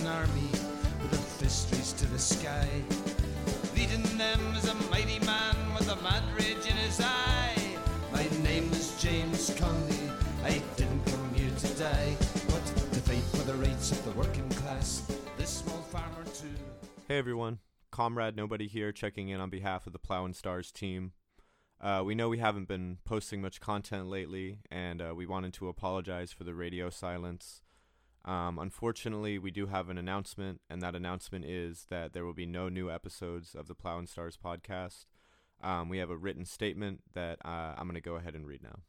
an army with a fist raised to the sky. Leading them is a mighty man with a mad rage in his eye. My name is James Connolly. I didn't come here to die, but to fight for the rights of the working class. This small farmer too. Hey everyone, Comrade Nobody here checking in on behalf of the Plough and Stars team. Uh, we know we haven't been posting much content lately, and uh, we wanted to apologize for the radio silence. Um, unfortunately, we do have an announcement, and that announcement is that there will be no new episodes of the Plough and Stars podcast. Um, we have a written statement that uh, I'm going to go ahead and read now.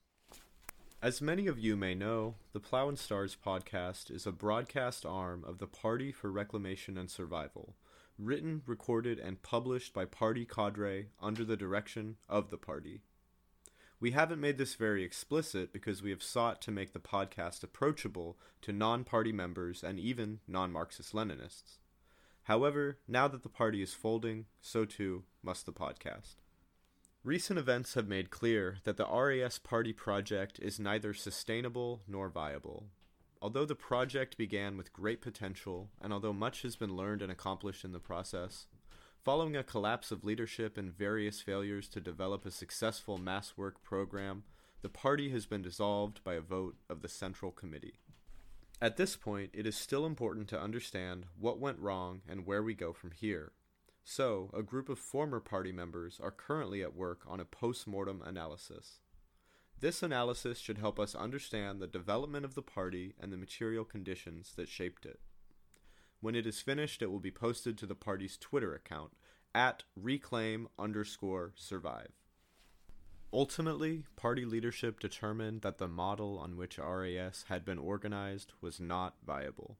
As many of you may know, the Plough and Stars podcast is a broadcast arm of the Party for Reclamation and Survival, written, recorded, and published by Party Cadre under the direction of the party. We haven't made this very explicit because we have sought to make the podcast approachable to non party members and even non Marxist Leninists. However, now that the party is folding, so too must the podcast. Recent events have made clear that the RAS party project is neither sustainable nor viable. Although the project began with great potential, and although much has been learned and accomplished in the process, following a collapse of leadership and various failures to develop a successful mass work program, the party has been dissolved by a vote of the Central Committee. At this point, it is still important to understand what went wrong and where we go from here. So, a group of former party members are currently at work on a post mortem analysis. This analysis should help us understand the development of the party and the material conditions that shaped it. When it is finished, it will be posted to the party's Twitter account at reclaim underscore survive. Ultimately, party leadership determined that the model on which RAS had been organized was not viable.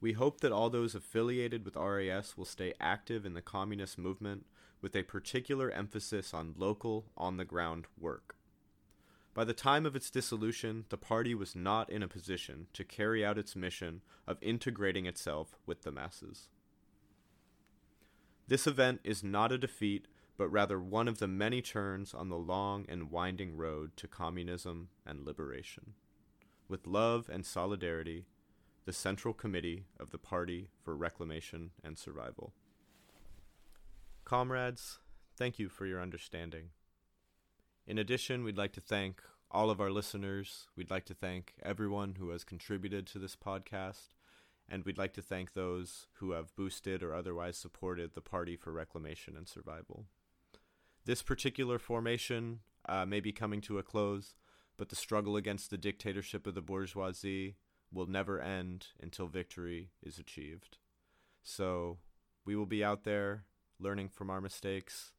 We hope that all those affiliated with RAS will stay active in the communist movement with a particular emphasis on local, on the ground work. By the time of its dissolution, the party was not in a position to carry out its mission of integrating itself with the masses. This event is not a defeat, but rather one of the many turns on the long and winding road to communism and liberation. With love and solidarity, the Central Committee of the Party for Reclamation and Survival. Comrades, thank you for your understanding. In addition, we'd like to thank all of our listeners. We'd like to thank everyone who has contributed to this podcast. And we'd like to thank those who have boosted or otherwise supported the Party for Reclamation and Survival. This particular formation uh, may be coming to a close, but the struggle against the dictatorship of the bourgeoisie will never end until victory is achieved. So we will be out there learning from our mistakes,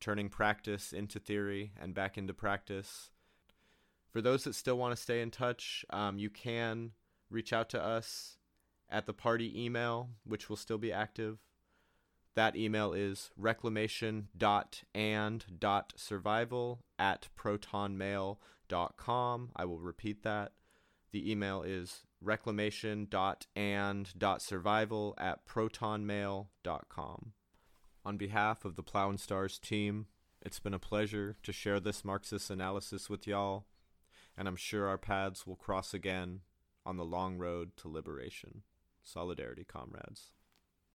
turning practice into theory and back into practice. For those that still want to stay in touch, um, you can reach out to us at the party email, which will still be active. That email is reclamation.and.survival at protonmail.com. I will repeat that. The email is reclamation.and.survival at protonmail.com. On behalf of the Plough and Stars team, it's been a pleasure to share this Marxist analysis with y'all, and I'm sure our paths will cross again on the long road to liberation. Solidarity, comrades.